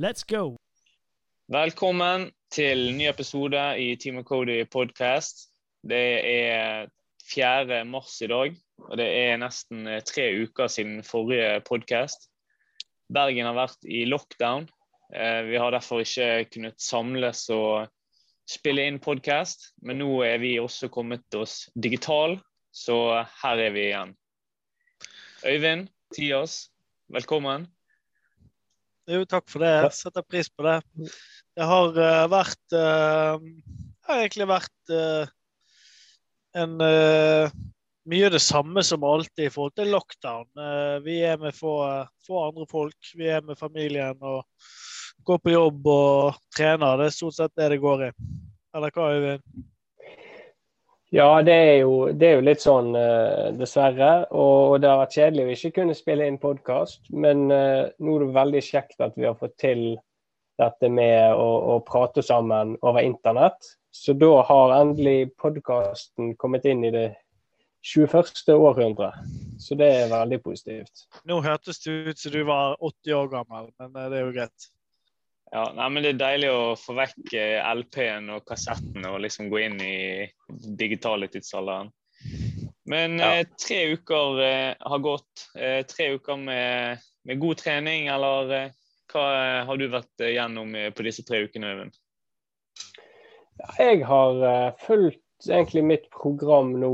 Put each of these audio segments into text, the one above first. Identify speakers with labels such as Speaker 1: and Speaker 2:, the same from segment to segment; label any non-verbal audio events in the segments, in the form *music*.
Speaker 1: Let's go!
Speaker 2: Velkommen til ny episode i Team Cody podcast. Det er 4. mars i dag, og det er nesten eh, tre uker siden forrige podcast. Bergen har vært i lockdown. Eh, vi har derfor ikke kunnet samles og spille inn podcast, men nå er vi også kommet oss digital, så her er vi igjen. Øyvind Tias, velkommen.
Speaker 1: Jo, takk for det. Jeg setter pris på det. Det har uh, vært uh, Det har egentlig vært uh, en mye det samme som alltid i forhold til lockdown. vi er med få, få andre folk. Vi er med familien og går på jobb og trener. Det er stort sett det det går i. Eller hva, Øyvind?
Speaker 3: Ja, det er, jo, det er jo, litt sånn, uh, dessverre. Og, det har vært kjedelig å ikke kunne spille inn podkast. Men uh, nå er det veldig kjekt at vi har fått til dette med å, å prate sammen over internett. Så da har endelig podkasten kommet inn i det 21. århundre. Så det er veldig positivt.
Speaker 1: Nå hørtes det ut som du var 80 år gammel, men uh, det er jo greit.
Speaker 2: Ja, nei, men Det er deilig å få vekk eh, LP-en og kassetten og liksom gå inn i digitale tidsalderen. Men ja. eh, tre uker eh, har gått. Eh, tre uker med, med, god trening, eller eh, hva eh, har du vært gjennom på disse tre ukene, Øyvind?
Speaker 3: Jeg har fulgt egentlig mitt program nå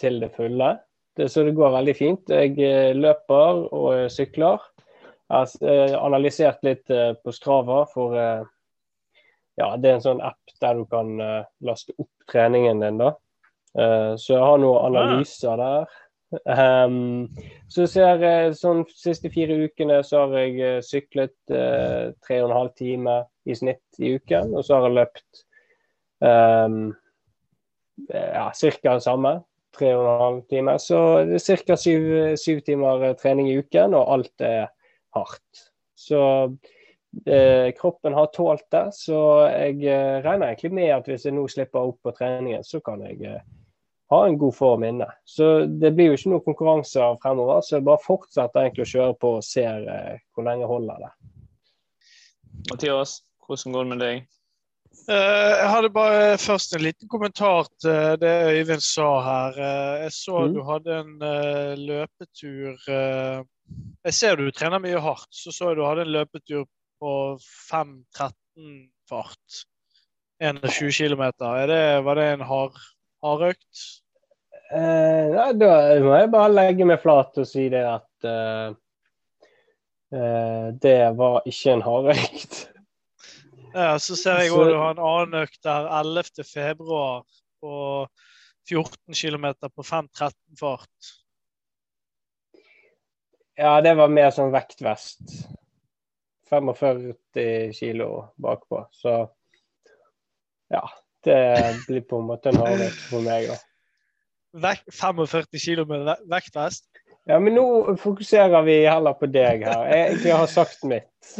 Speaker 3: til det fulle. Det, så det går veldig fint. Jeg løper og sykler. Jeg har eh, analysert litt eh, på Strava, for eh, ja, det er en sånn app der du kan laste opp treningen din. da. Så jeg har noen analyser der. Um, så ser jeg sånn siste fire ukene så har jeg syklet tre og en halv time i snitt i uken. Og så har jeg løpt um, ja, ca. det samme. Tre og en halv time. Så det er ca. Syv, syv timer trening i uken, og alt er hardt. Så eh, kroppen har tålt det. Så jeg eh, regner egentlig med at hvis jeg nå slipper opp på treningen, så kan jeg eh, ha en god form inne. Så det blir jo ikke noen konkurranser fremover, så jeg bare fortsetter egentlig å kjøre på og ser eh, hvor lenge holder det.
Speaker 2: Mathias, hvordan går det med deg?
Speaker 1: Uh, jeg hadde bare først en liten kommentar til det Øyvind sa her. Uh, jeg så mm. du hadde en løpetur jeg ser du trener mye hardt. Så så jeg du hadde en løpetur på 5.13 fart. 21 km. Var det en hard, hardøkt?
Speaker 3: Eh, ja, da må jeg bare legge meg flat og si det at eh, uh, det var ikke en hardøkt. *laughs*
Speaker 1: Ja, så ser jeg òg du har en annen økt der 11. februar på 14 km på 5.13 fart.
Speaker 3: Ja, det var mer sånn vektvest. 45 kilo bakpå. Så ja. Det blir på en måte en hardøkt for meg, da.
Speaker 1: Vek 45 kilo med vektvest?
Speaker 3: Ja, men nå fokuserer vi heller på deg her. Jeg, jeg har sagt mitt.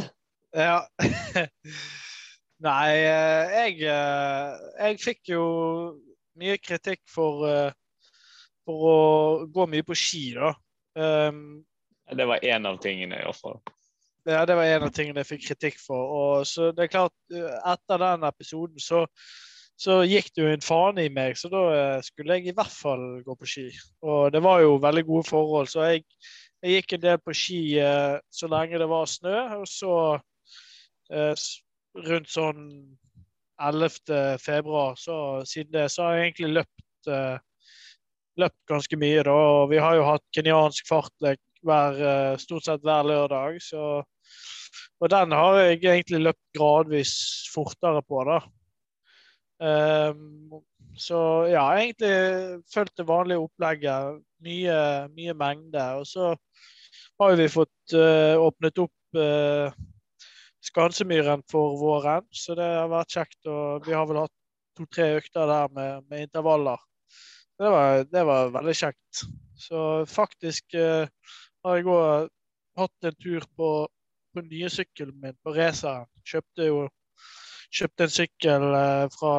Speaker 1: Ja. *laughs* Nei, eh, jeg, eh, jeg fikk jo mye kritikk for, eh, for å gå mye på ski, da. Um,
Speaker 2: det var én av tingene, iallfall.
Speaker 1: Ja, det var en av tingene jeg fikk kritikk for. Og så det er klart, eh, etter den episoden så, så gikk det jo en fane i meg, så da eh, skulle jeg i hvert fall gå på ski. Og det var jo veldig gode forhold, så jeg, jeg gikk en del på ski eh, så lenge det var snø. Og så rundt sånn 11. februar, så siden det, så har jeg egentlig løpt, løpt ganske mye, da. Og vi har jo hatt kenyansk fartlek hver, eh, stort sett hver lørdag. Så, og den har jeg egentlig løpt gradvis fortere på, da. Um, så ja, egentlig fulgt det vanlige opplegget. Mye, mye mengde. Og så har vi fått uh, åpnet opp uh, Skansemyren for våren, så det har vært kjekt. Og vi har vel hatt to-tre økter der med, med intervaller. Det var, det var, veldig kjekt. Så faktisk uh, har jeg òg hatt en tur på, på nye sykkelen min, på raceren. Kjøpte jo kjøpte en sykkel eh, fra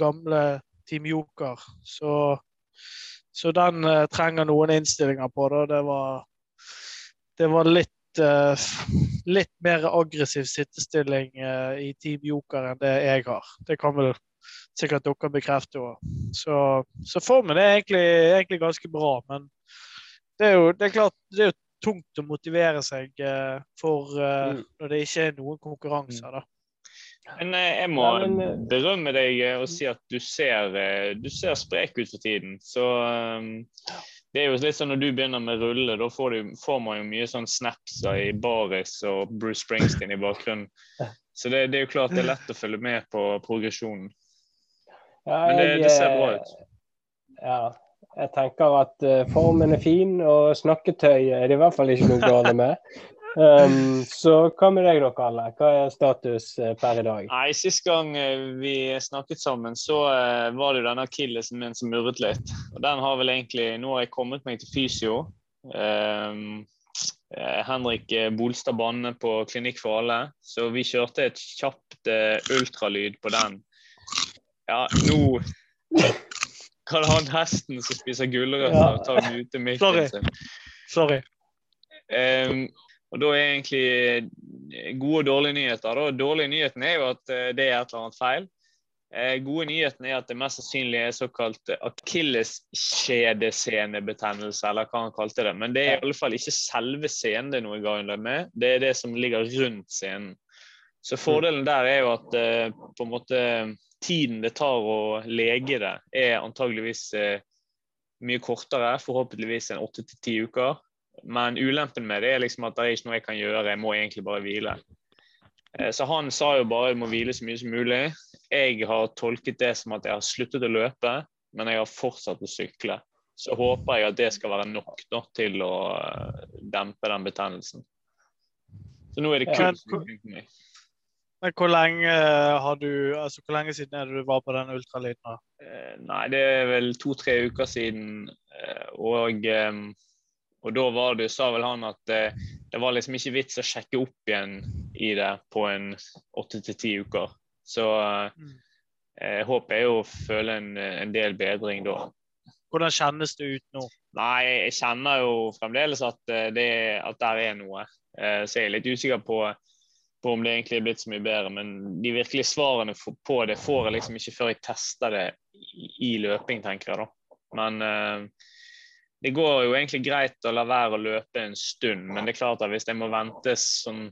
Speaker 1: gamle Team Joker. Så, så den eh, trenger noen innstillinger på. Da. Det var, det var litt eh, litt mer aggressiv sittestilling i Team Joker enn det jeg har. Det kan vel sikkert dere bekrefte òg. Så, så, formen er egentlig, egentlig, ganske bra. Men det er jo det er klart, det er jo tungt å motivere seg uh, for uh, når det ikke er noen konkurranser. da.
Speaker 2: Men jeg må berømme deg og si at du ser, du ser sprek ut for tiden. Så um, det er jo litt sånn Når du begynner med rulle, da får, du, får man jo mye sånn snapser i baris og Bruce Springsteen i bakgrunnen. Så det, det, er jo klart det er lett å følge med på progresjonen. Ja, Men det, det, ser bra ut.
Speaker 3: Ja. Jeg tenker at uh, formen er fin, og snakketøy er det i hvert fall ikke noe galt med. Um, så hva med deg da, Kalle? Hva er status uh, per i dag?
Speaker 2: Nei, Sist gang uh, vi snakket sammen, så var det jo denne akillesen min som murret litt. Og den har vel egentlig Nå har jeg kommet meg til fysio. Um, Henrik Bolstad Banne på Klinikk for alle. Så vi kjørte et kjapt ultralyd på den. Ja, nå kan han hesten som spiser gulrøtter, ja. og tar ut til
Speaker 1: Sorry.
Speaker 2: Um, og da er egentlig gode og dårlige nyheter. Da. Dårlige nyheten er jo at eh, det er et eller annet feil. Eh, gode nyheten er at det mest sannsynlig er såkalt akilleskjedesenebetennelse, eller hva han kalte det. Men det er i alle fall ikke selve scenen det er noe galt med, det er det som ligger rundt scenen. Så fordelen der er jo at eh, på en måte tiden det tar å lege det, er antageligvis mye kortere, forhåpentligvis en åtte til ti uker. Men ulempen med det er liksom at det er ikke noe jeg kan gjøre, jeg må egentlig bare hvile. Eh, så han sa jo bare jeg må hvile så mye som mulig. Jeg har tolket det som at jeg har sluttet å løpe, men jeg har fortsatt å sykle. Så håper jeg at det skal være nok da, til å eh, dempe den betennelsen. Så nå er det kun ja.
Speaker 1: Men hvor lenge har du, altså hvor lenge siden er det du var på den ultralyden?
Speaker 2: Eh, nei, det er vel to-tre uker siden. Og og da var det, sa vel han at eh, det var liksom ikke vits å sjekke opp igjen i det på en åtte til ti uker. Så eh, jeg håper jeg å føle en, en, del bedring da.
Speaker 1: Hvordan kjennes det ut nå?
Speaker 2: Nei, Jeg kjenner jo fremdeles at, eh, det, at der er noe. Eh, så jeg er litt usikker på, på, om det egentlig er blitt så mye bedre. Men de virkelige svarene på det får jeg liksom ikke før jeg tester det i, løping, tenker jeg da. Men eh, det går jo egentlig greit å la være å løpe en stund, men det er klart at hvis jeg må vente sånn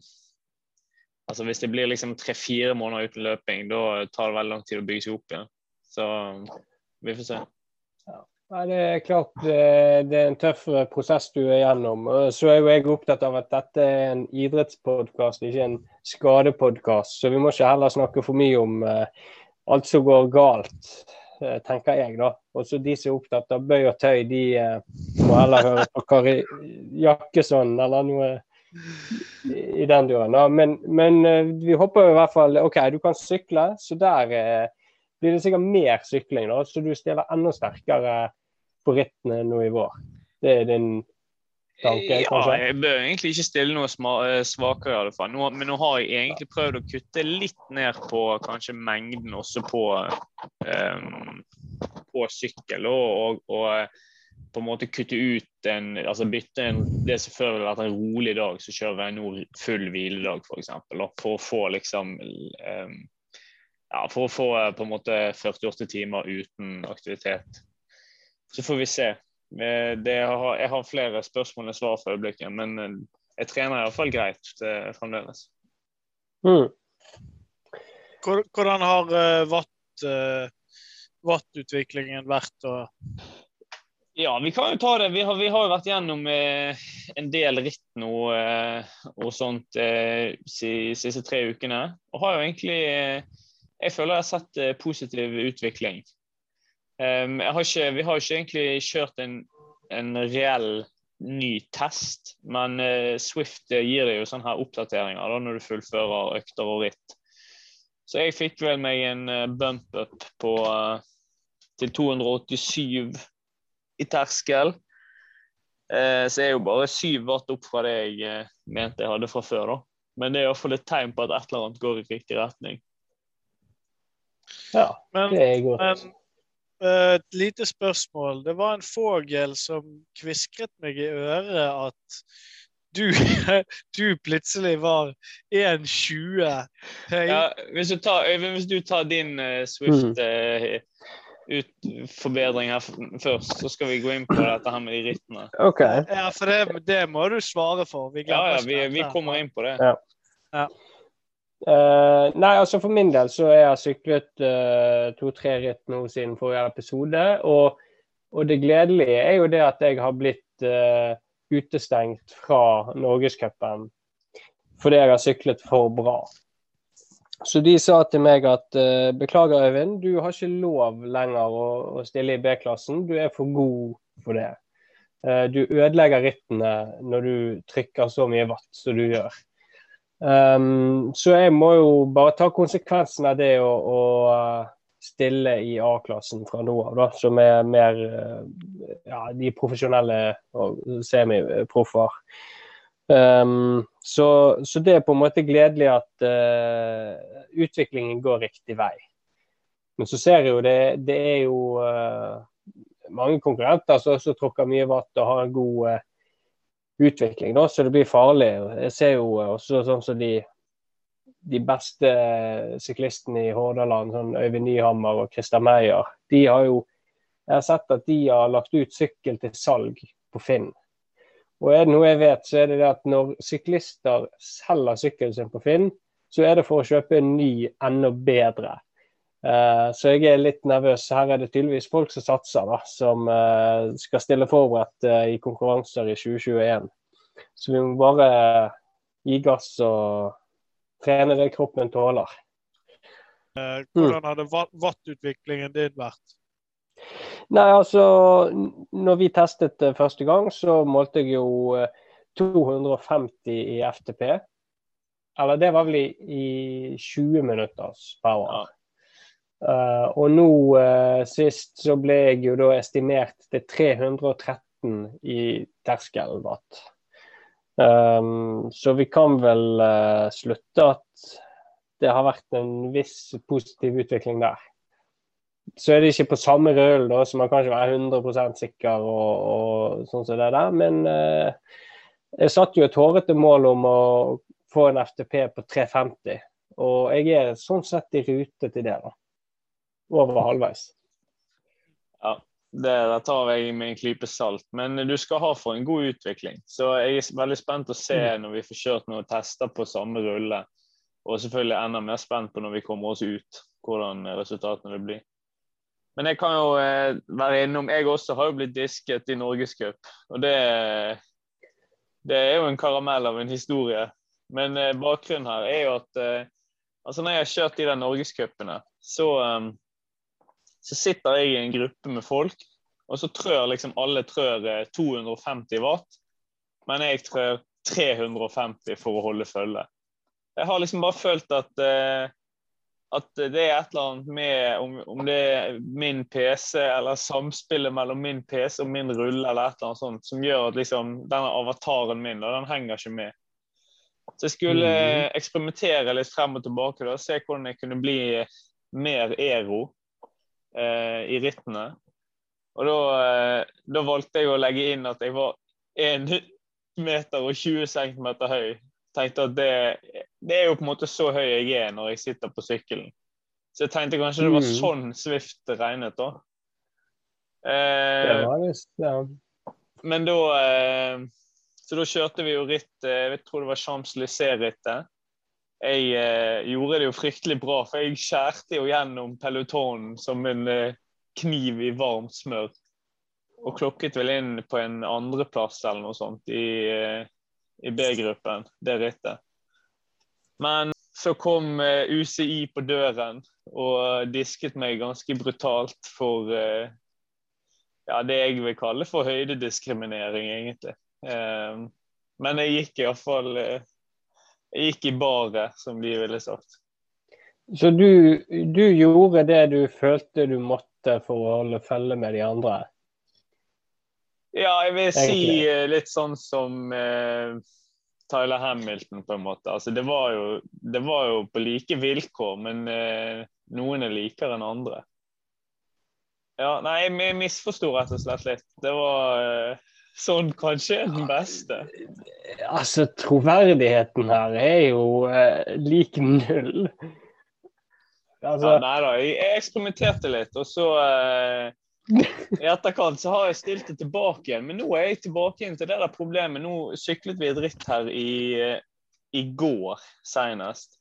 Speaker 2: Altså Hvis det blir liksom tre-fire måneder uten løping, da tar det veldig lang tid å bygge seg opp igjen. Så vi får se.
Speaker 3: Ja. det er klart det er en tøff prosess du er gjennom. Så er jo jeg opptatt av at dette er en idrettspodkast, ikke en skadepodkast. Så vi må ikke heller snakke for mye om uh, alt som går galt. Eh, tenker jeg, da. Og så de som er opptatt av bøy og tøy, de eh, må heller høre på Kari Jakkesson eller noe i den duren. Men, men, eh, vi håper i hvert fall OK, du kan sykle, så der blir det sikkert mer sykling, da. Så du stiller enda sterkere på rittene nå i vår. Det er din tanke?
Speaker 2: Ja, jeg bør egentlig ikke stille noe eh, svakere, i alle fall. Nå, men nå har jeg egentlig prøvd å kutte litt ned på kanskje mengden også på, um, på sykkel. Og, og, og, på en måte kutte ut en altså bytte en, det som før ville vært en rolig dag, så kjører jeg nå full hviledag, f.eks. For å få liksom um, ja, For å få på en måte 48 timer uten aktivitet. Så får vi se. Eh, har, jeg har flere spørsmål enn svar for øyeblikket, men eh, jeg trener iallfall greit det, fremdeles.
Speaker 1: Mm. Hvordan har uh, watt, watt-utviklingen vært? Og...
Speaker 2: Ja, vi kan jo ta det. Vi har, vi har jo vært gjennom eh, en del ritt nå eh, og sånt eh, de siste tre ukene. Og har jo egentlig Jeg føler jeg har sett positiv utvikling. Um, har ikke, vi har ikke egentlig kjørt en, en reell ny test, men uh, Swift eh, gir deg jo sånne her oppdateringer da, når du fullfører økter og ritt. Så jeg fikk vel meg en uh, bump up på, uh, til 287 i terskel. så jeg er jo bare syv watt opp fra det jeg mente jeg hadde fra før. da. Men det er iallfall et tegn på at et eller annet går i riktig retning.
Speaker 3: Ja, men, det er godt. Men,
Speaker 1: Eh, et lite spørsmål. Det var en fågel som kviskret meg i øret at du, *laughs* du plutselig var 1,20.
Speaker 2: Ja, hvis, du tar, hvis du tar din uh, Swift
Speaker 3: Mm.
Speaker 2: uh, ut, forbedring her først, så skal vi gå inn på dette her med de rittene.
Speaker 3: Okay.
Speaker 1: Ja, for det, det må du svare for. Vi
Speaker 2: Ja, ja, vi, vi kommer inn på det.
Speaker 3: Eh, nei, altså for min del så har jeg syklet uh, to-tre ritt nå siden forrige episode. Og, og det gledelige er jo det at jeg har blitt uh, utestengt fra Norgescupen fordi jeg har syklet for bra. Så de sa til meg at beklager, Øyvind, du har ikke lov lenger å, å stille i B-klassen. Du er for god for det. Du ødelegger rittene når du trykker så mye watt som du gjør. Um, så jeg må jo bare ta konsekvensen av det og, og uh, stille i A-klassen fra nå av, da, som er mer uh, ja, de profesjonelle og semiproffer. Um, så, så det er på en måte gledelig at uh, utviklingen går riktig vei. Men så ser jeg jo det, det er jo uh, mange konkurrenter som tråkker mye vatt og har en god uh, utvikling, da, så det blir farlig. Jeg ser jo også sånn som de, de beste syklistene i Hordaland, sånn Øyvind Nyhammer og Christer Meyer, de har jo Jeg har sett at de har lagt ut sykkel til salg på Finn. Og er det noe jeg vet, så er det det at når syklister selger sykkelen sin på Finn, så er det for å kjøpe en ny, enda bedre. Eh, så jeg er litt nervøs. Her er det tydeligvis folk som satser, da, som eh, skal stille forberedt eh, i konkurranser i 2021. Så vi må bare gi gass og trene det kroppen tåler. Mm.
Speaker 1: Hvordan hadde vattutviklingen wattutviklingen din vært?
Speaker 3: Nei, altså Når vi testet det første gang, så målte jeg jo eh, 250 i FTP. Eller det var vel i, i 20 minutters power. Eh, og nå uh, sist så ble jeg jo da estimert til 313 i terskelwatt. Um, så vi kan vel uh, slutte at det har vært en viss positiv utvikling der. Så er det ikke på samme røl, da, så man kan ikke være 100 sikker og, og sånn som det der. Men eh, jeg satte jo et hårete mål om å få en FTP på 350. Og jeg er sånn sett i rute til det, da. Over halvveis.
Speaker 2: Ja, det det tar jeg med en klype salt. Men du skal ha for en god utvikling. Så jeg er veldig spent å se når vi får kjørt noen tester på samme rulle. Og selvfølgelig enda mer spent på når vi kommer oss ut, hvordan resultatene vil bli. Men jeg kan jo eh, være innom Jeg også har jo blitt disket i Norgescup. Og det, det er jo en karamell av en historie. Men eh, bakgrunnen her er jo at eh, altså når jeg har kjørt de der norgescupene, så, eh, så sitter jeg i en gruppe med folk, og så trør liksom alle trør eh, 250 watt, men jeg trør 350 for å holde følge. Jeg har liksom bare følt at eh, at det er et eller annet med om, om det er min PC eller samspillet mellom min PC og min rulle eller et eller annet sånt som gjør at liksom denne avataren min da, den henger ikke med. Så jeg skulle
Speaker 3: Mhm.
Speaker 2: eksperimentere litt frem og tilbake og se hvordan jeg kunne bli mer ero eh, i rittene. Og da, eh, da valgte jeg å legge inn at jeg var 1 *laughs* meter og 20 cm høy. Tenkte at det, det er jo på en måte så høy jeg er når jeg sitter på sykkelen. Så jeg tenkte kanskje det var
Speaker 3: Mhm.
Speaker 2: sånn Swift regnet, da.
Speaker 3: Det
Speaker 2: Eh,
Speaker 3: var visst ja.
Speaker 2: men da eh, Så da kjørte vi jo ritt eh, Jeg tror det var Champs-Élysées-rittet. Jeg eh, gjorde det jo fryktelig bra, for jeg skjærte jo gjennom pelotonen som en eh, kniv i varmt smør. Og klokket vel inn på en andreplass eller noe sånt i, eh, i B-gruppen, det rittet. Men så kom eh, UCI på døren og disket meg ganske brutalt for eh, ja, det jeg vil kalle for høydediskriminering, egentlig. Eh, men jeg gikk iallfall eh, Jeg gikk i baret, som de ville sagt.
Speaker 3: Så du, du gjorde det du følte du måtte for å holde følge med de andre?
Speaker 2: Ja, jeg vil si
Speaker 3: Egentlig.
Speaker 2: eh, litt sånn som eh, Tyler Hamilton, på en måte. Altså, det, var jo, det var jo på like vilkår, men eh, noen er likere enn andre. Ja, nei, jeg misforsto rett og slett litt. Det var eh, sånn kanskje er den beste.
Speaker 3: Altså, troverdigheten her er jo eh, lik null. Altså,
Speaker 2: Ja, nei da, jeg jeg eksperimenterte litt, og så eh, I etterkant så har jeg stilt det tilbake igjen, men nå er jeg tilbake igjen til det der problemet. Nå syklet vi et ritt her i, eh, i går senest.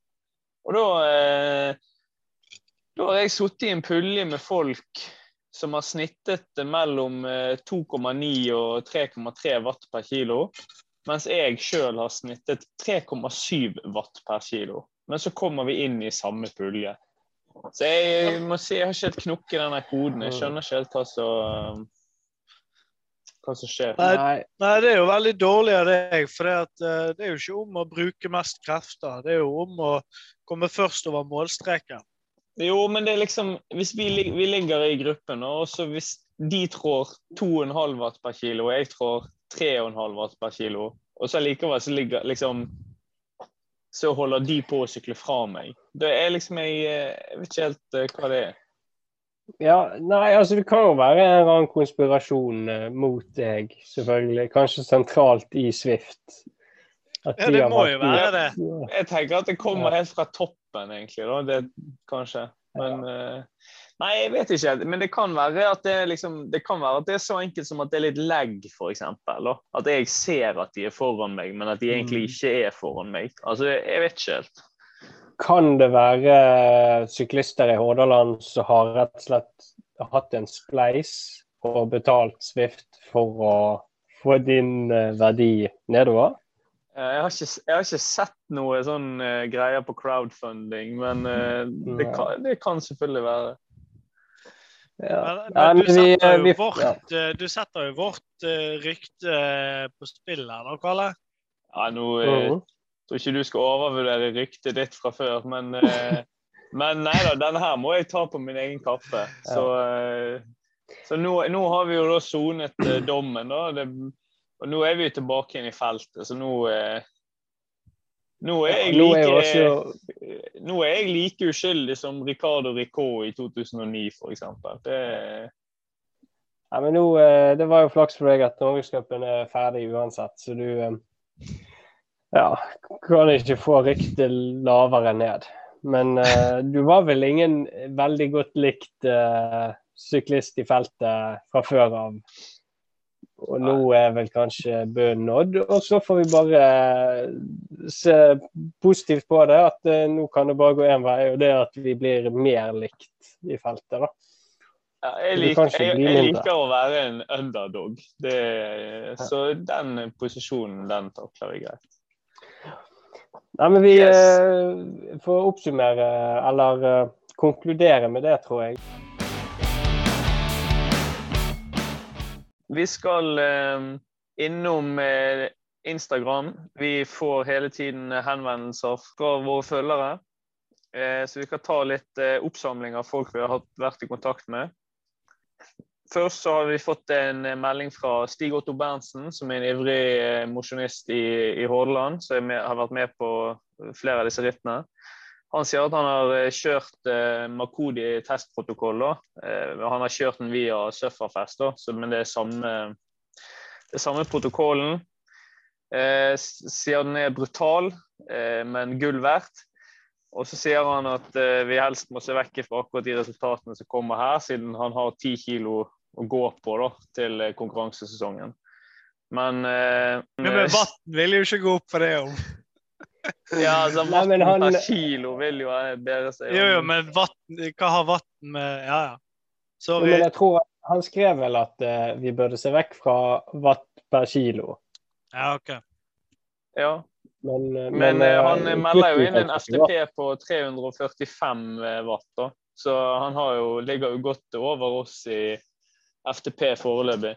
Speaker 2: Og da eh, Da har jeg sittet i en pulje med folk som har snittet mellom eh, 2,9 og 3,3 watt per kilo. Mens jeg sjøl har snittet 3,7 watt per kilo. Men så kommer vi inn i samme pulje. Så jeg må si jeg har ikke helt i denne koden. Jeg skjønner ikke helt hva som hva som skjer.
Speaker 1: Nei.
Speaker 3: nei,
Speaker 1: Nei, det er jo veldig dårlig av deg. For det, at, eh, det er jo ikke om å bruke mest krefter. Det er jo om å komme først over målstreken.
Speaker 2: Jo, men det er liksom Hvis vi, vi ligger i gruppen, og så hvis de trår 2,5 watt per kilo, og jeg trår 3,5 watt per kilo, og så likevel så ligger liksom Så holder de på å sykle fra meg. Det er liksom Jeg, eh, jeg vet ikke helt eh, hva det er.
Speaker 3: ja, nei, altså det kan jo være en eller annen konspirasjon eh, mot deg, selvfølgelig. Kanskje sentralt i Swift. At
Speaker 1: Ja,
Speaker 3: de
Speaker 1: det
Speaker 3: har
Speaker 1: må jo være det.
Speaker 2: Jeg tenker at det kommer helt fra toppen, egentlig. da, det kanskje. Men eh, Nei, jeg vet ikke. Men det kan være at det liksom, det kan være at det er så enkelt som at det er litt lag, f.eks. At jeg ser at de er foran meg, men at de egentlig
Speaker 1: Mm.
Speaker 2: ikke er foran meg. Altså, Jeg vet ikke helt.
Speaker 3: Kan det være syklister i Hordaland som har rett og slett hatt en spleis og betalt Swift for å få din eh, verdi nedover?
Speaker 2: Eh, Jeg har ikke, jeg har ikke sett noe sånn uh, greier på crowdfunding, men uh, det, kan, det kan selvfølgelig være.
Speaker 3: Ja.
Speaker 1: Men, men du, setter jo
Speaker 3: vi-
Speaker 1: vårt,
Speaker 3: ja.
Speaker 1: du setter jo vårt uh, rykte på spill her, da, Kalle.
Speaker 2: Ja, nå
Speaker 3: uh,
Speaker 2: tror ikke du skal overvurdere ryktet ditt fra før, men, *laughs* men nei da, denne her må jeg ta på min egen kappe. Så, så nå, nå har vi jo da sonet dommen, da. Det, og nå er vi jo tilbake igjen i feltet, så nå eh, nå er, jeg
Speaker 3: Nå er
Speaker 2: like,
Speaker 3: også
Speaker 2: nå er jeg like uskyldig som Ricardo Ricot i 2009, f.eks. Det
Speaker 3: Nei, men nå, eh, Det var jo flaks for deg at Norgescupen er ferdig uansett, så du eh, ja, kan ikke få ryktet lavere ned. Men uh, *laughs* du var vel ingen veldig godt likt uh, syklist i feltet fra før av. Og nå er vel kanskje bønnen nådd. Og så får vi bare eh, se positivt på det, at eh, nå kan det bare gå én vei, og det er at vi blir mer likt i feltet. da.
Speaker 2: Ja, jeg,
Speaker 3: Du
Speaker 2: lik,
Speaker 3: kan ikke
Speaker 2: jeg, jeg liker å være en underdog. Det, så den posisjonen, den takler jeg greit.
Speaker 3: Nei, men vi
Speaker 2: Yes.
Speaker 3: eh, får oppsummere, eller konkludere med det, tror jeg.
Speaker 2: Vi skal eh, innom eh, Instagram. Vi får hele tiden henvendelser fra våre følgere. Eh, så vi skal ta litt eh, oppsamling av folk vi har vært i kontakt med. Først så har vi fått en eh, melding fra Stig Otto Berntsen, som er en ivrig eh, mosjonist i, i Hordaland, som har vært med på flere av disse rittene. Han sier at han har eh, kjørt eh, Makodi testprotokoll. Eh, han har kjørt den via Sufferfest, men det er samme, det er samme protokollen. Eh, sier den er brutal, eh, men gull verdt. Og så sier han at eh, vi helst må se vekk fra akkurat de resultatene som kommer her, siden han har ti kilo å gå på da, til eh, konkurransesesongen. Men eh,
Speaker 1: Men med vann vil jo ikke gå opp for det om.
Speaker 2: Ja, altså,
Speaker 3: Nei, men han-
Speaker 2: per kilo vil jo eh, bedre seg.
Speaker 1: Jo, jo, men vatten, hva har vann med Ja, ja. Sorry.
Speaker 3: Men jeg tror han skrev vel at eh, vi burde se vekk fra watt per kilo.
Speaker 1: Ja, OK.
Speaker 2: Ja,
Speaker 3: Men, eh,
Speaker 2: Men eh, han
Speaker 3: eh,
Speaker 2: melder jo inn en FTP på 345 watt, da. Så han har jo, ligger jo godt over oss i FTP foreløpig.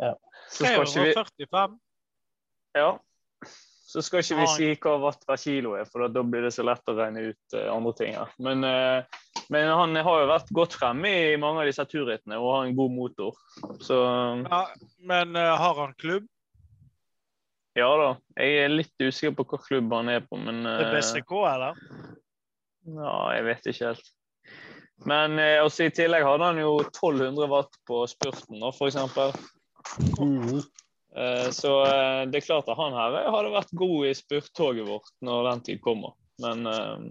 Speaker 3: Ja.
Speaker 2: Så skal ikke vi,
Speaker 1: 345.
Speaker 2: ja. Så skal ikke vi si hva watt per kilo er, for da blir det så lett å regne ut eh, andre ting Ja. Men, eh, men han har jo vært godt fremme i mange av disse turrittene og har en god motor. Så
Speaker 1: Ja, men eh, har han klubb?
Speaker 2: ja da. Jeg er litt usikker på hva klubb han er på, men
Speaker 1: Det er
Speaker 2: eh,
Speaker 1: BCK, eller?
Speaker 2: Ja, jeg vet ikke helt. Men også i tillegg hadde han jo 1200 watt på spurten, da, for eksempel. Eh, Så eh, det er klart at han her hadde vært god i spurtoget vårt når den tid kommer. Men eh,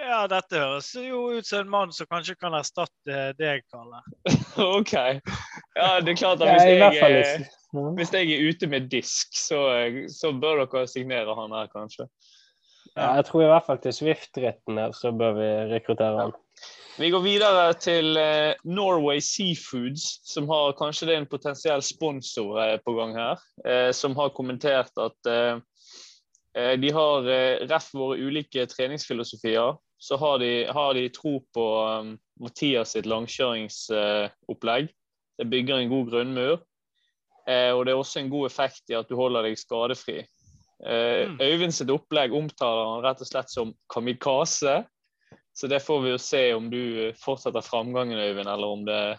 Speaker 1: Ja, dette høres jo ut som en mann som kanskje kan erstatte deg, Kalle. *laughs*
Speaker 2: OK. Ja, det er klart at hvis jeg, er- hvis jeg er ute med disk, så, så bør dere signere han her, kanskje.
Speaker 3: Ja, jeg tror i hvert fall til Swift-rittene så bør vi rekruttere han.
Speaker 2: Vi går videre til eh, Norway Seafoods, som har kanskje det er en potensiell sponsor eh, på gang her, eh, som har kommentert at de har ref våre ulike treningsfilosofier, så har de, har de tro på Mathias sitt langkjøringsopplegg. det bygger en god grunnmur, og det er også en god effekt i at du holder deg skadefri.
Speaker 1: Mm.
Speaker 2: Øyvind sitt opplegg omtaler han rett og slett som kamikaze. Så det får vi jo se om du fortsetter framgangen, Øyvind, eller om det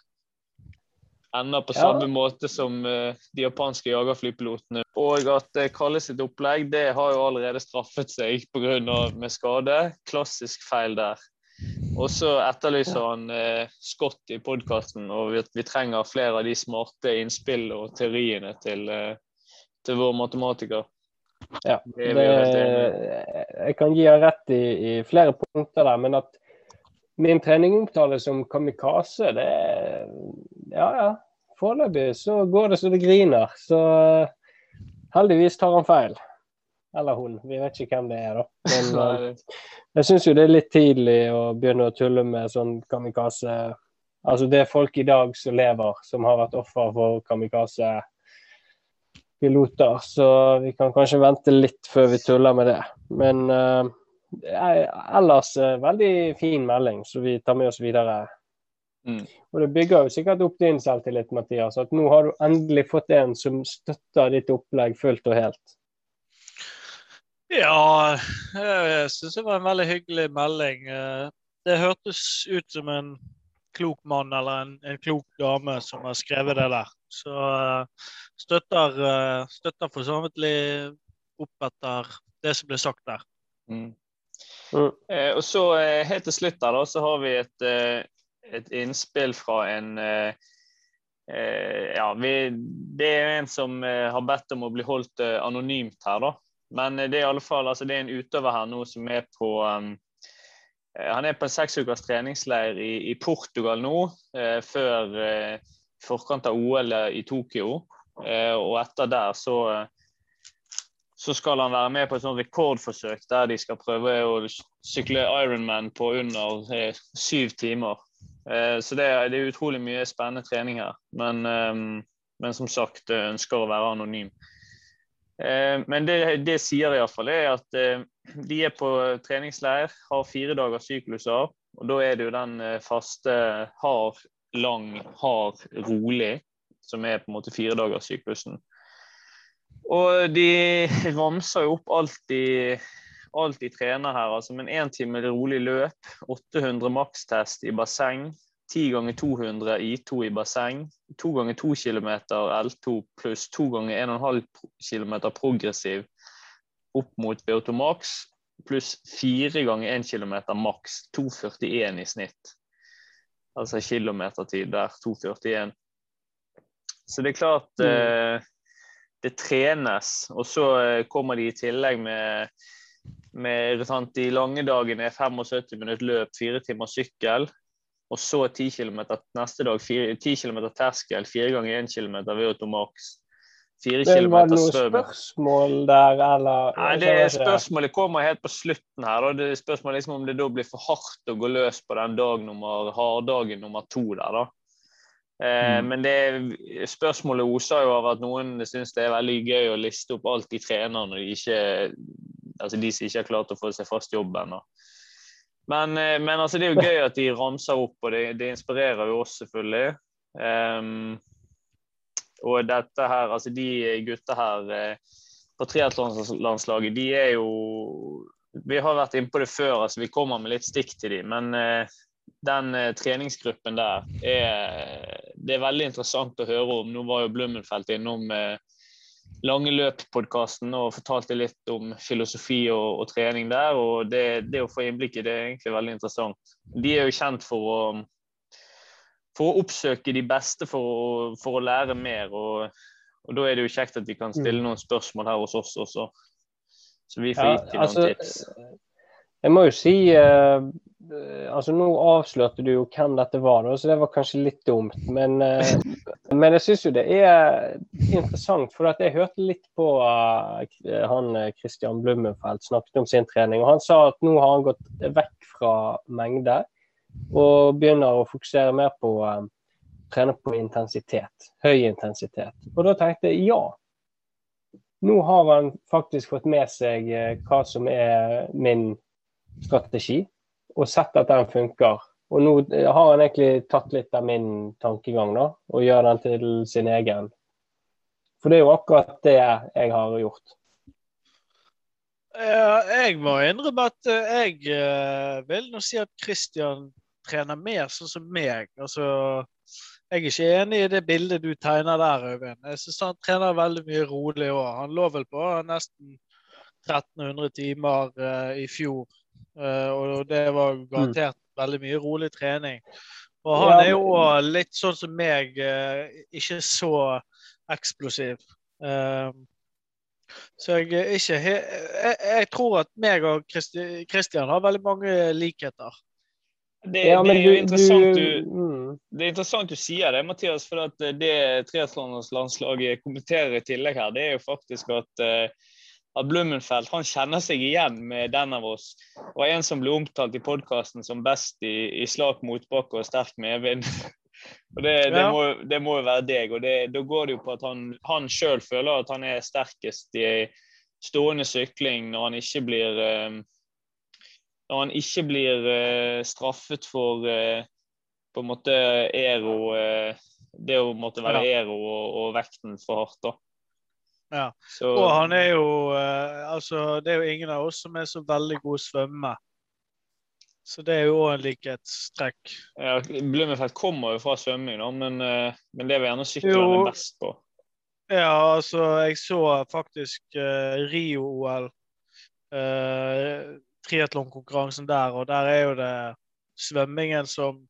Speaker 2: ender på
Speaker 3: Ja.
Speaker 2: samme måte som eh, de japanske jagerflypilotene. Og at eh, Kalle sitt opplegg det har jo allerede straffet seg pga. med skade. Klassisk feil der. Og så etterlyser han eh, Scott i podkasten, og vi, vi trenger flere av de smarte innspill og teoriene til, eh, til vår matematiker.
Speaker 3: Ja,
Speaker 2: Det
Speaker 3: jeg kan gi henne rett i, i flere punkter der, men at min trening omtales som kamikaze, det Ja, ja. Foreløpig så går det så det griner. Så heldigvis tar han feil. Eller hun. Vi vet ikke hvem det er, da. *laughs* Men eh, jeg syns jo det er litt tidlig å begynne å tulle med sånn kamikaze. Altså det er folk i dag som lever, som har vært offer for kamikaze-piloter. Så vi kan kanskje vente litt før vi tuller med det. Men uh, ellers eh, veldig fin melding, så vi tar med oss videre.
Speaker 2: Mm.
Speaker 3: Og det bygger jo sikkert opp din selvtillit, Mathias. At nå har du endelig fått en som støtter ditt opplegg fullt og helt.
Speaker 1: Ja, jeg syns det var en veldig hyggelig melding. Eh, Det hørtes ut som en klok mann eller en, en klok dame som har skrevet det der. Så eh, støtter, eh, støtter for så vidt opp etter det som ble sagt der.
Speaker 2: Mm.
Speaker 3: Mm.
Speaker 2: Eh, og så Helt til slutt der da, så har vi et, et innspill fra en eh, ja, vi, Det er en som har bedt om å bli holdt anonymt her, da. Men det er i alle fall, altså, det er en utøver her nå som er på um, Han er på en seks ukers treningsleir i, i Portugal nå, eh, før eh, forkant av OL i Tokyo. Eh, og etter der så eh, så skal han være med på et sånt rekordforsøk der de skal prøve å sykle Ironman på under eh, syv timer. Eh, så det, det er utrolig mye spennende trening her. Men, eh, men som sagt, ønsker å være anonym. Eh, men det, det sier iallfall er at eh, de er på treningsleir, har fire dagers sykluser. Og da er det jo den eh, faste hard, lang, hard, rolig, som er på en måte fire dager syklusen. Og de *laughs* ramser jo opp alt de, alt de trener her. altså Men én time rolig løp, 800 makstest i basseng, 10 ganger 200 I2 i basseng, 2 ganger 2 km L2 pluss 2 ganger 1,5 km progressiv opp mot VO2 max, pluss 4 ganger 1 km maks, 2,41 i snitt. Altså kilometertid der, 2,41. Så det er klart eh, det trenes, og så eh, kommer de i tillegg med, med sant, De lange dagene er 75 minutter løp, fire timer sykkel. Og så 10 km neste dag, 4, 10 km terskel, fire ganger 1 km VO2 max. Fire
Speaker 3: var det
Speaker 2: kilometer
Speaker 3: noe spørsmål der, eller?
Speaker 2: Nei, det Spørsmålet kommer helt på slutten her. Da. Det er spørsmålet liksom om det da blir for hardt å gå løs på den dag nummer, harddagen nummer to der, da. Eh,
Speaker 3: Mm.
Speaker 2: Men det, spørsmålet oser jo av at noen syns det er veldig gøy å liste opp alt de trener når de ikke altså de som ikke har klart å få seg fast jobb ennå. Men, eh, men altså, det er jo gøy at de ramser opp, og det, det inspirerer jo oss selvfølgelig. Ehm, og dette her, altså de gutta her eh, på triatlonlandslaget, de er jo Vi har vært inne på det før, altså vi kommer med litt stikk til dem. Men eh, den eh, treningsgruppen der er Det er veldig interessant å høre om. Nå var jo Blummenfelt innom Lange løp-podkasten og fortalte litt om filosofi og, og trening der. og det, det å få innblikk i det er egentlig veldig interessant. De er jo kjent for å for å oppsøke de beste for å, for å lære mer. Og, og, da er det jo kjekt at de kan stille
Speaker 3: Mm.
Speaker 2: noen spørsmål her hos oss også. Så vi får
Speaker 3: Ja,
Speaker 2: gitt til noen
Speaker 3: altså,
Speaker 2: tips.
Speaker 3: Jeg må jo si eh, eh, altså Nå avslørte du jo hvem dette var, så det var kanskje litt dumt. Men, eh, men jeg syns jo det er interessant, for jeg hørte litt på eh, han eh, Christian Blummenfelt snakket om sin trening. og Han sa at nå har han gått vekk fra mengde og begynner å fokusere mer på eh, trene på intensitet. Høy intensitet. Og da tenkte jeg ja. Nå har han faktisk fått med seg uh, hva som er min strategi, og sett at den funker. Og nå eh, har han egentlig tatt litt av min tankegang da, og gjør den til sin egen. For det er jo akkurat det jeg har gjort.
Speaker 1: Jeg må innrømme at jeg vil nå si at Christian trener mer sånn som meg. Altså, jeg er ikke enig i det bildet du tegner der, Øyvind. Jeg syns han trener veldig mye rolig òg. Han lå vel på nesten 1300 timer uh, i fjor. uh, og det var garantert veldig mye rolig trening. Og han er jo litt sånn som meg, eh, ikke så eksplosiv. Eh, så jeg er ikke jeg, jeg tror at meg og Kristian har veldig mange likheter.
Speaker 2: Det,
Speaker 3: Ja,
Speaker 2: det er jo
Speaker 3: du,
Speaker 2: interessant du,
Speaker 3: mm,
Speaker 2: det er interessant du sier det, Mathias. For at eh, det triatlonlandslaget kommenterer i tillegg her, det er jo faktisk at, eh, at Blummenfelt han kjenner seg igjen med den av oss. Og en som ble omtalt i podkasten som best i, i slak motbakke og sterk medvind. *laughs* Og det, det,
Speaker 1: Ja.
Speaker 2: må, det må jo være deg. og Da går det jo på at han, han sjøl føler at han er sterkest i stående sykling når han ikke blir eh, når han ikke blir eh, straffet for eh, på en måte ero eh, Det å måtte være ero og, og vekten for hardt, da.
Speaker 1: Ja.
Speaker 2: Så,
Speaker 1: Og han er jo Altså, det er jo ingen av oss som er så veldig gode svømme. Så det er jo òg en likhetstrekk.
Speaker 2: ja, Blummenfelt kommer jo fra svømming, da, men, men det vil gjerne
Speaker 1: sykkelen
Speaker 2: er best på.
Speaker 1: Ja, altså, jeg så faktisk uh, Rio-OL. Uh, Triatlonkonkurransen der, og der er jo det svømmingen som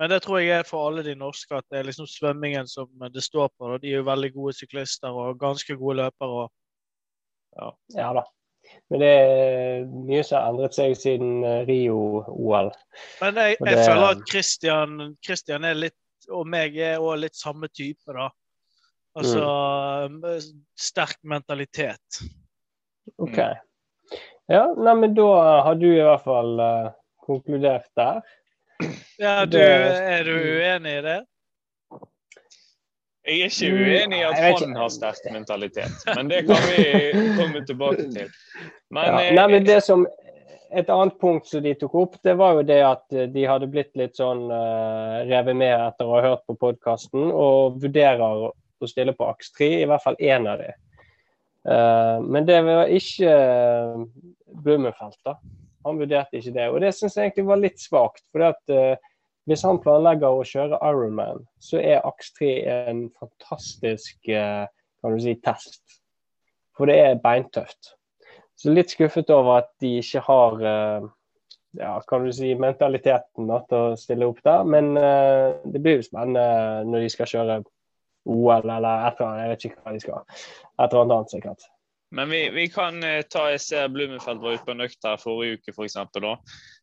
Speaker 1: Men det tror jeg er for alle de norske, at det er liksom svømmingen som det står på. Og de er jo veldig gode syklister og ganske gode løpere. Og
Speaker 3: Ja da. Men det er mye som har endret seg siden eh, Rio-OL.
Speaker 1: Men jeg, jeg
Speaker 3: det-
Speaker 1: føler at Christian, Christian er litt, og meg er òg litt samme type, da. Altså
Speaker 3: Mm.
Speaker 1: sterk mentalitet.
Speaker 3: OK. Ja, nei, men da har du i hvert fall uh, konkludert der.
Speaker 1: Ja, du, er du uenig i det?
Speaker 2: Jeg er ikke
Speaker 3: Mm,
Speaker 2: uenig i at han har sterk mentalitet, men det kan vi komme tilbake til. Men,
Speaker 3: Ja.
Speaker 2: eh,
Speaker 3: Nei, men det som Et annet punkt som de tok opp, det var jo det at eh, de hadde blitt litt sånn uh, revet med etter å ha hørt på podkasten, og vurderer å stille på aks 3, i hvert fall én av dem. Uh, men det var ikke uh, da. Han vurderte ikke det. Og det syns jeg egentlig var litt svakt. For at, eh, hvis han planlegger å kjøre Ironman, så er aks 3 en fantastisk uh, kan du si, test. For det er beintøft. Så litt skuffet over at de ikke har uh, ja, kan du si, mentaliteten da, til å stille opp der. Men eh, det blir jo spennende når de skal kjøre OL eller et eller annet. Jeg vet ikke hva de skal. Et eller annet sikkert.
Speaker 2: Men vi, vi kan eh, ta Jeg ser Blummenfelt var ute på en økt her forrige uke for eksempel, da,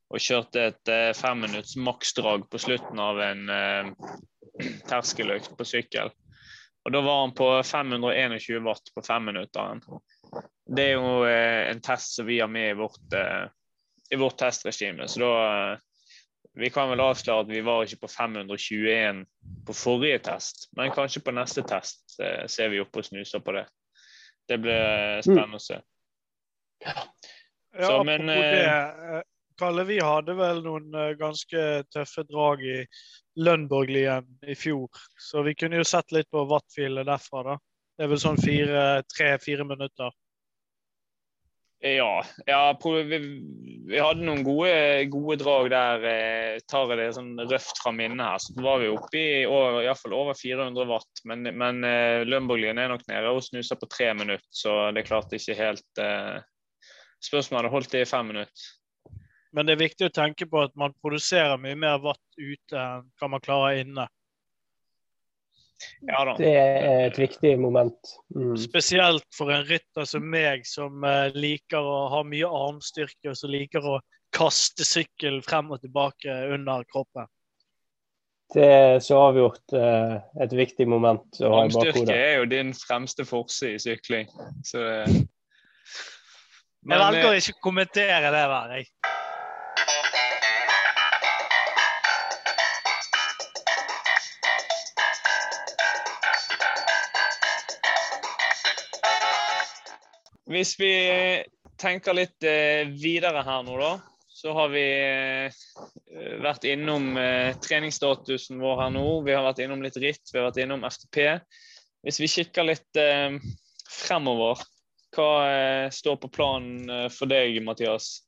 Speaker 2: og kjørte et eh, femminutts maksdrag på slutten av en eh, *clears throat* terskeløkt på sykkel. Og Da var han på 521 watt på femminutteren. Det er jo eh, en test som vi har med i vårt, eh, vårt testregime. Så da eh, Vi kan vel avsløre at vi var ikke på 521 på forrige test, men kanskje på neste test eh, ser vi oppe og snuser på det. Det blir spennende å se.
Speaker 1: Ja,
Speaker 2: Så, men,
Speaker 1: apropos
Speaker 2: eh,
Speaker 1: det. eh, Kalle, vi hadde vel noen eh, ganske tøffe drag i Lundborglien i fjor. Så vi kunne jo sett litt på Wattfield derfra, da. Det er vel sånn tre-fire minutter.
Speaker 2: Ja, ja vi, hadde noen gode, gode drag der. Eh, tar jeg det sånn røft fra minnet her, så var vi oppe i over, over 400 watt. Men, men eh, Lundborglien er nok nede og snuser på tre minutter, så det er klart ikke helt eh, Spørsmålet holdt det i fem minutter.
Speaker 1: Men det er viktig å tenke på at man produserer mye mer watt ute enn hva man klarer inne.
Speaker 2: Ja da.
Speaker 3: Det er et viktig moment. Mm.
Speaker 1: Spesielt for en rytter som meg, som eh, liker å ha mye armstyrke, og som liker å kaste sykkel frem og tilbake under kroppen.
Speaker 3: Det er så avgjort uh, et viktig moment å ha i
Speaker 2: Armstyrke er jo din fremste forse i sykling. Så det
Speaker 1: Jeg velger å ikke kommentere det der, jeg.
Speaker 2: Hvis vi tenker litt eh, videre her nå, da. Så har vi eh, vært innom eh, treningsstatusen vår her nå. Vi har vært innom litt ritt, vi har vært innom FTP. Hvis vi kikker litt fremover, hva står på planen for deg, Mathias?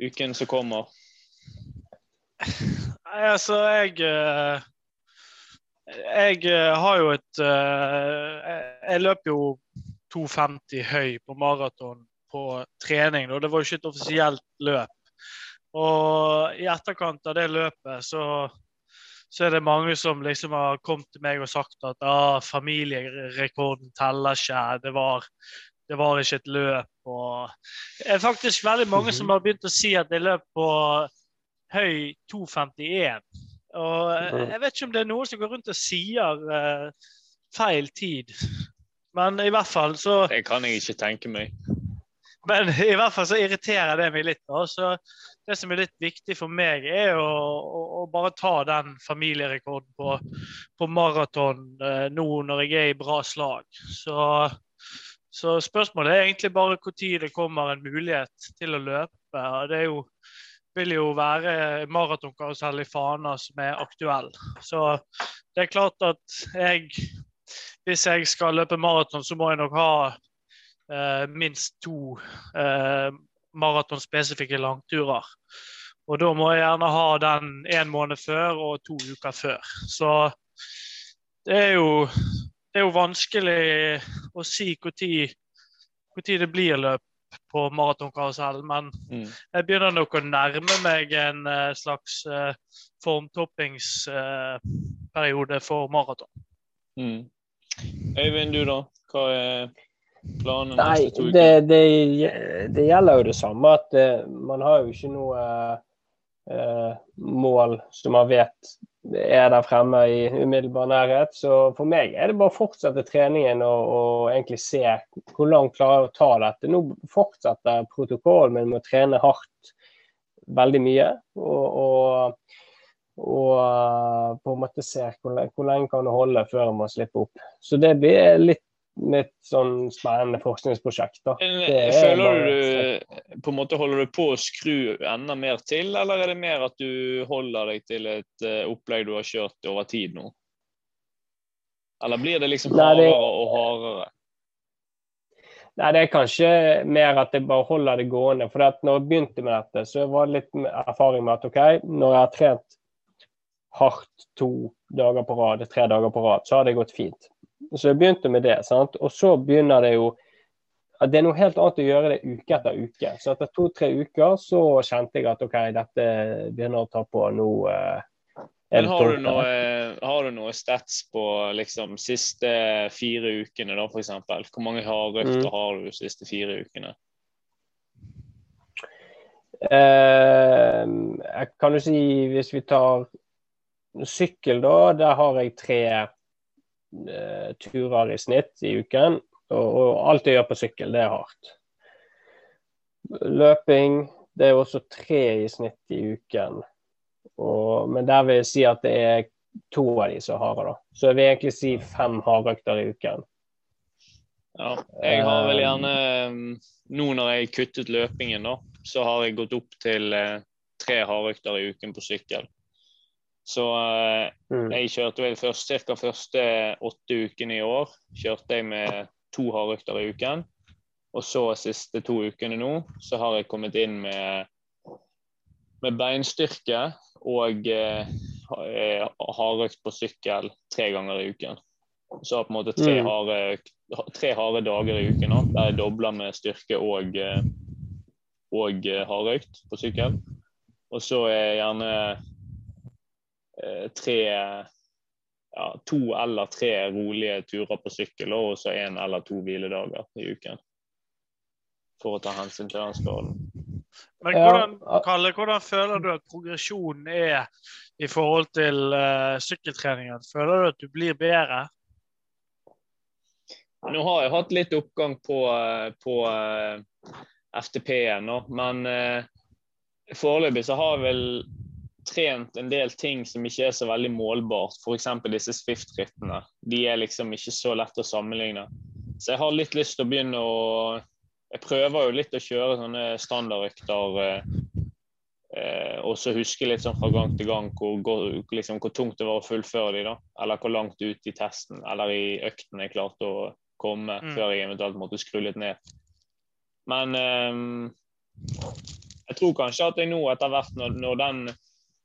Speaker 2: Uken som kommer?
Speaker 1: Nei, altså, jeg Jeg har jo et jeg løper jo 2,50 høy på maraton på trening. Og det var jo ikke et offisielt løp. Og i etterkant av det løpet så, så er det mange som liksom har kommet til meg og sagt at ah, familierekorden teller ikke. Det var, det var ikke et løp. Og det er faktisk veldig mange som har begynt å si at det løp på høy 2,51. Og jeg vet ikke om det er noen som går rundt og sier eh, feil tid. Men i hvert fall så
Speaker 2: Det kan jeg ikke tenke meg.
Speaker 1: men i hvert fall så irriterer det meg litt. Da. Så det som er litt viktig for meg, er å, å, å bare ta den familierekorden på, på maraton eh, nå når jeg er i bra slag. Så, så spørsmålet er egentlig bare når det kommer en mulighet til å løpe. og Det jo, vil jo være maratonkarusell i Fana som er aktuell. Så det er klart at jeg hvis jeg skal løpe maraton, så må jeg nok ha eh, minst to eh, maratonspesifikke langturer. Og da må jeg gjerne ha den en måned før og to uker før. Så det er jo, det er jo vanskelig å si når det blir løp på maratonkarusell, men
Speaker 2: Mm.
Speaker 1: jeg begynner nok å nærme meg en eh, slags eh, formtoppingsperiode for maraton.
Speaker 2: Mm. Øyvind, du da? Hva er planen
Speaker 3: Nei,
Speaker 2: neste to uker?
Speaker 3: det, det, det gjelder jo det samme at det, man har jo ikke noe eh, mål som man vet er der fremme i umiddelbar nærhet. Så for meg er det bare å fortsette treningen og, og egentlig se hvor langt klarer jeg å ta dette. Nå fortsetter protokollen min med å trene hardt veldig mye. Og, og, og eh, på en måte se hvor, hvor lenge kan det holde før man slipper opp. Så det blir litt mitt sånn spennende forskningsprosjekt. da. Er
Speaker 2: Føler du på en måte holder du på å skru enda mer til, eller er det mer at du holder deg til et eh, opplegg du har kjørt over tid nå? Eller blir det liksom
Speaker 3: Nei, det-
Speaker 2: hardere og hardere?
Speaker 3: Nei, Det er kanskje mer at jeg bare holder det gående. For at når jeg begynte med dette, så var det litt erfaring med at OK, når jeg har trent hardt to dager på rad, tre dager på rad, så har det gått fint. Så jeg begynte med det. sant? Og så begynner det jo at Det er noe helt annet å gjøre det uke etter uke. Så etter to-tre uker så kjente jeg at OK, dette begynner å ta på nå. eh,
Speaker 2: Men har du, noe, har du noe stats på liksom siste fire ukene, da, f.eks.? Hvor mange hardøkter
Speaker 3: Mm.
Speaker 2: har du de siste fire ukene?
Speaker 3: Eh, jeg kan jo si, hvis vi tar sykkel, da, der har jeg tre uh, turer i snitt i uken. Og, og alt jeg gjør på sykkel, det er hardt. Løping, det er også tre i snitt i uken. Og, men der vil jeg si at det er to av de som er harde, da. Så jeg vil egentlig si fem hardøkter i uken.
Speaker 2: Ja, jeg har vel
Speaker 3: Eh,
Speaker 2: gjerne mm, Nå når jeg kuttet løpingen, da, så har jeg gått opp til eh, tre hardøkter i uken på sykkel. Så eh,
Speaker 3: Mm.
Speaker 2: jeg kjørte vel først ca. første åtte ukene i år. Kjørte jeg med to hardøkter i uken. Og så siste to ukene nå, så har jeg kommet inn med, med beinstyrke og eh, eh, hardøkt på sykkel tre ganger i uken. Så på en måte tre
Speaker 3: Mm.
Speaker 2: harde, tre harde dager i uken nå, der jeg dobler med styrke og, eh, og hardøkt på sykkel. Og så er jeg gjerne tre ja, to eller tre rolige turer på sykkel, og så én eller to hviledager i uken. For å ta hensyn til den skaden.
Speaker 1: Men hvordan, Kalle, hvordan føler du at progresjonen er i forhold til uh, sykkeltreningen? Føler du at du blir bedre?
Speaker 2: Nå har jeg hatt litt oppgang på, eh, på uh, FTP-en, men uh, foreløpig så har jeg vel trent en del ting som ikke er så veldig målbart. F.eks. disse Swift-rittene. De er liksom ikke så lett å sammenligne. Så jeg har litt lyst til å begynne å Jeg prøver jo litt å kjøre sånne standardøkter. Eh, eh, og så huske litt sånn fra gang til gang hvor, liksom, hvor, tungt det var å fullføre de da. Eller hvor langt ut i testen eller i økten jeg klarte å komme mm. før jeg eventuelt måtte skru litt ned. Men eh, jeg tror kanskje at jeg nå etter hvert, når, når den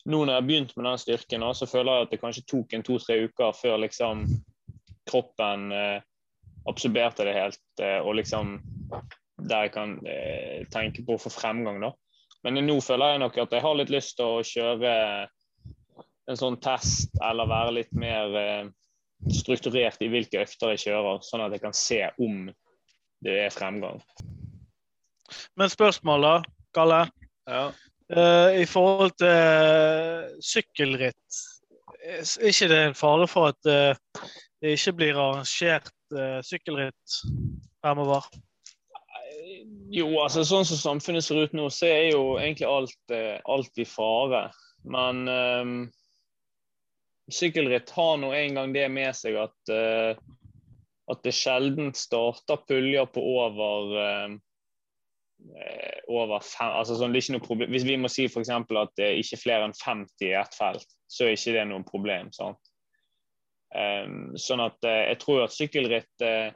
Speaker 2: nå når jeg har begynt med den styrken, så føler jeg at det kanskje tok en to-tre uker før liksom kroppen eh, absorberte det helt, eh, og liksom der jeg kan eh, tenke på å få fremgang, da. Men nå føler jeg nok at jeg har litt lyst til å kjøre en sånn test, eller være litt mer strukturert i hvilke økter jeg kjører, sånn at jeg kan se om det er fremgang.
Speaker 1: Men spørsmål, da, Kalle?
Speaker 2: Ja.
Speaker 1: Uh, I forhold til uh, sykkelritt, er ikke det en fare for at uh, det ikke blir arrangert sykkelritt fremover?
Speaker 2: Jo, altså sånn som samfunnet ser ut nå, så er jo egentlig alt, alt i fare. Men um, sykkelritt har nå en gang det med seg at, at det sjelden starter puljer på over Eh, over fem, altså sånn, det er ikke noe problem. Hvis vi må si f.eks. at det er ikke flere enn 50 i ett felt, så er ikke det noe problem. sant? Um, sånn at uh, jeg tror at sykkelritt uh,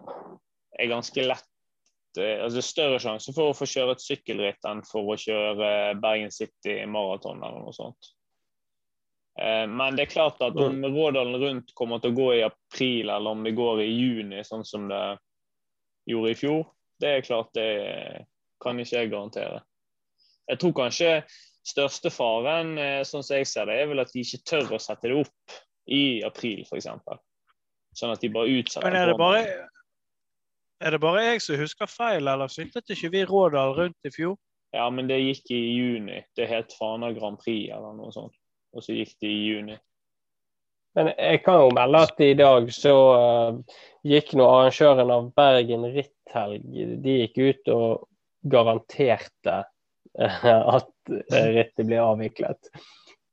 Speaker 2: er ganske lett uh, altså større sjanse for å få kjøre et sykkelritt enn for å kjøre Bergen City maraton eller noe sånt. men det er klart at om Rådalen rundt kommer til å gå i april, eller om det går i juni, sånn som det gjorde i fjor, det er klart det er kan ikke jeg garantere. Jeg tror kanskje største faren, eh, sånn som jeg ser det, er vel at de ikke tør å sette det opp i april, f.eks. Sånn at de bare utsetter
Speaker 1: Men er det bare, er det bare jeg som husker feil, eller syntes ikke vi Rådal rundt i fjor?
Speaker 2: Ja, men det gikk i juni. Det het Fana Grand Prix eller noe sånt. Og så gikk det i juni.
Speaker 3: Men jeg kan jo melde at i dag så uh, gikk nå arrangøren av Bergen ritthelg De gikk ut og garanterte eh, at eh, rittet blir avviklet.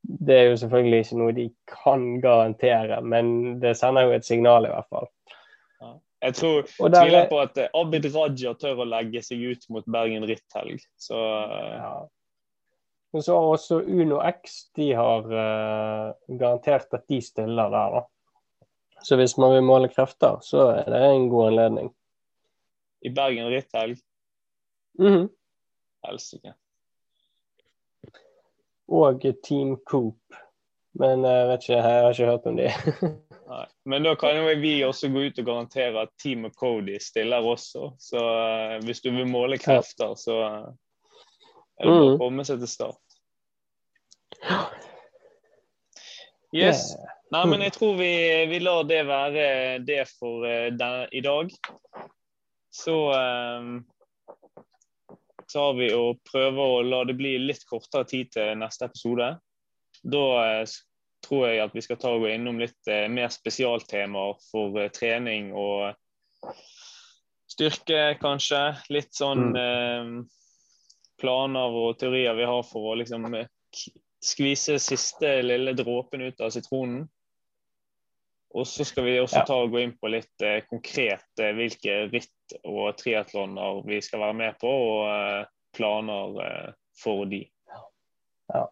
Speaker 3: Det er jo selvfølgelig ikke noe de kan garantere, men det sender jo et signal i hvert fall.
Speaker 2: Ja. Jeg tror tviler på at eh, Abid Raja tør å legge seg ut mot Bergen ritthelg. Så ja.
Speaker 3: Men så har også Uno X de har uh, garantert at de stiller der. da. Så hvis man vil måle krefter, så er det en god anledning.
Speaker 2: I Bergen ritthelg?
Speaker 3: Mm -hmm.
Speaker 2: Helsike.
Speaker 3: Og Team Coop. Men jeg vet ikke, jeg har ikke hørt om de. *laughs*
Speaker 2: Nei. Men da kan jo vi også gå ut og garantere at Team Cody stiller også. Så uh, hvis du vil måle krefter, så uh, er det bare å komme seg til start. Yes. Nei, men jeg tror vi, vi lar det være det for den, i dag. Så um, tar vi og prøver å la det bli litt kortere tid til neste episode. Da eh, tror jeg at vi skal ta og gå innom litt eh, mer spesialtemaer for eh, trening og styrke, kanskje. Litt sånn mm. eh, planer og teorier vi har for å liksom skvise siste lille dråpen ut av sitronen. Og så skal vi også ta og gå inn på litt eh, konkret eh, hvilke ritt og triatloner vi skal være med på, og eh, planer eh, for de.
Speaker 3: Ja.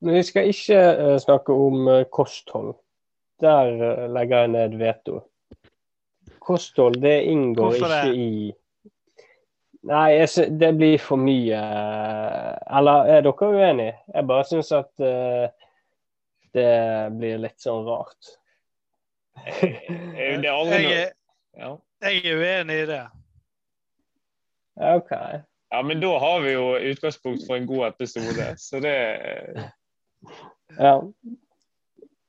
Speaker 3: Men vi skal ikke eh, snakke om kosthold. Der legger jeg ned veto. Kosthold, det inngår Hvorfor ikke det? i Nei, jeg, det blir for mye Eller er dere uenige? Jeg bare syns at uh, det blir litt sånn rart.
Speaker 1: det er, jeg er uenig i det.
Speaker 3: OK.
Speaker 2: Ja, men da har vi jo utgangspunkt for en god episode, så det *laughs*
Speaker 3: Ja.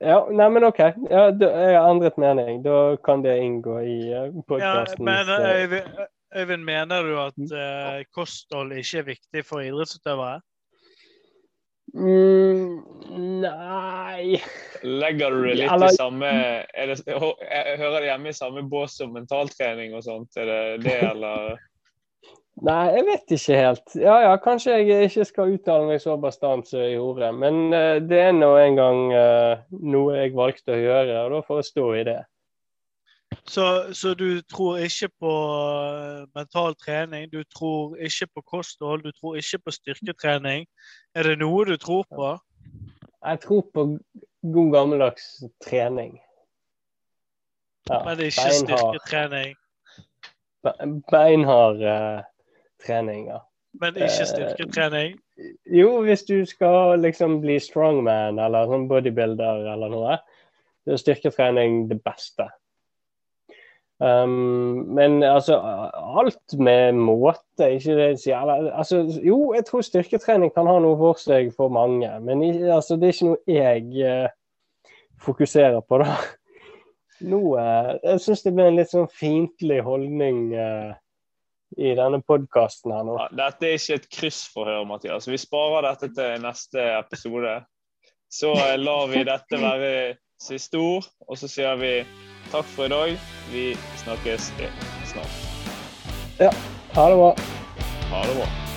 Speaker 3: Ja, nei, men OK. Ja, jeg har endret mening. Da kan det inngå i podkasten.
Speaker 1: Ja, men eh, Øyvind, mener du at uh, kosthold ikke er viktig for idrettsutøvere?
Speaker 3: Mm, nei
Speaker 2: Legger du det litt
Speaker 3: Eller-
Speaker 2: i samme det, Hører det hjemme i samme bås som mentaltrening og sånt? Er det det, eller? *laughs*
Speaker 3: Nei, jeg vet ikke helt. Ja ja, kanskje jeg ikke skal uttale meg så bastant som i gjorde. Men eh, det er nå en gang eh, noe jeg valgte å gjøre, og da får jeg stå i det.
Speaker 1: Så, så du tror ikke på eh, mental trening, du tror ikke på kosthold, du tror ikke på styrketrening. Er det noe du tror på?
Speaker 3: Jeg tror på god gammeldags trening. Ja,
Speaker 1: Men ikke
Speaker 3: beinhard,
Speaker 1: styrketrening.
Speaker 3: beinhard uh, trening, ja.
Speaker 1: Men ikke
Speaker 3: styrketrening?
Speaker 1: styrketrening.
Speaker 3: Jo, hvis du skal liksom bli strongman eller sånn bodybuilder eller noe, så er styrketrening det beste. Um, men altså, alt med måte, ikke det sier. Altså, jo, jeg tror styrketrening kan ha noe for seg for mange, men altså, det er ikke noe jeg uh, fokuserer på, da. Nå, eh, jeg syns det ble en litt sånn fiendtlig holdning uh, i denne podkasten her nå.
Speaker 2: Ja, dette er ikke et kryssforhør, Mathias. Vi sparer dette til neste episode. Så lar vi dette være siste ord, og så sier vi takk for i dag. Vi snakkes snart. Ja.
Speaker 3: Ha det bra.
Speaker 2: Ha det bra.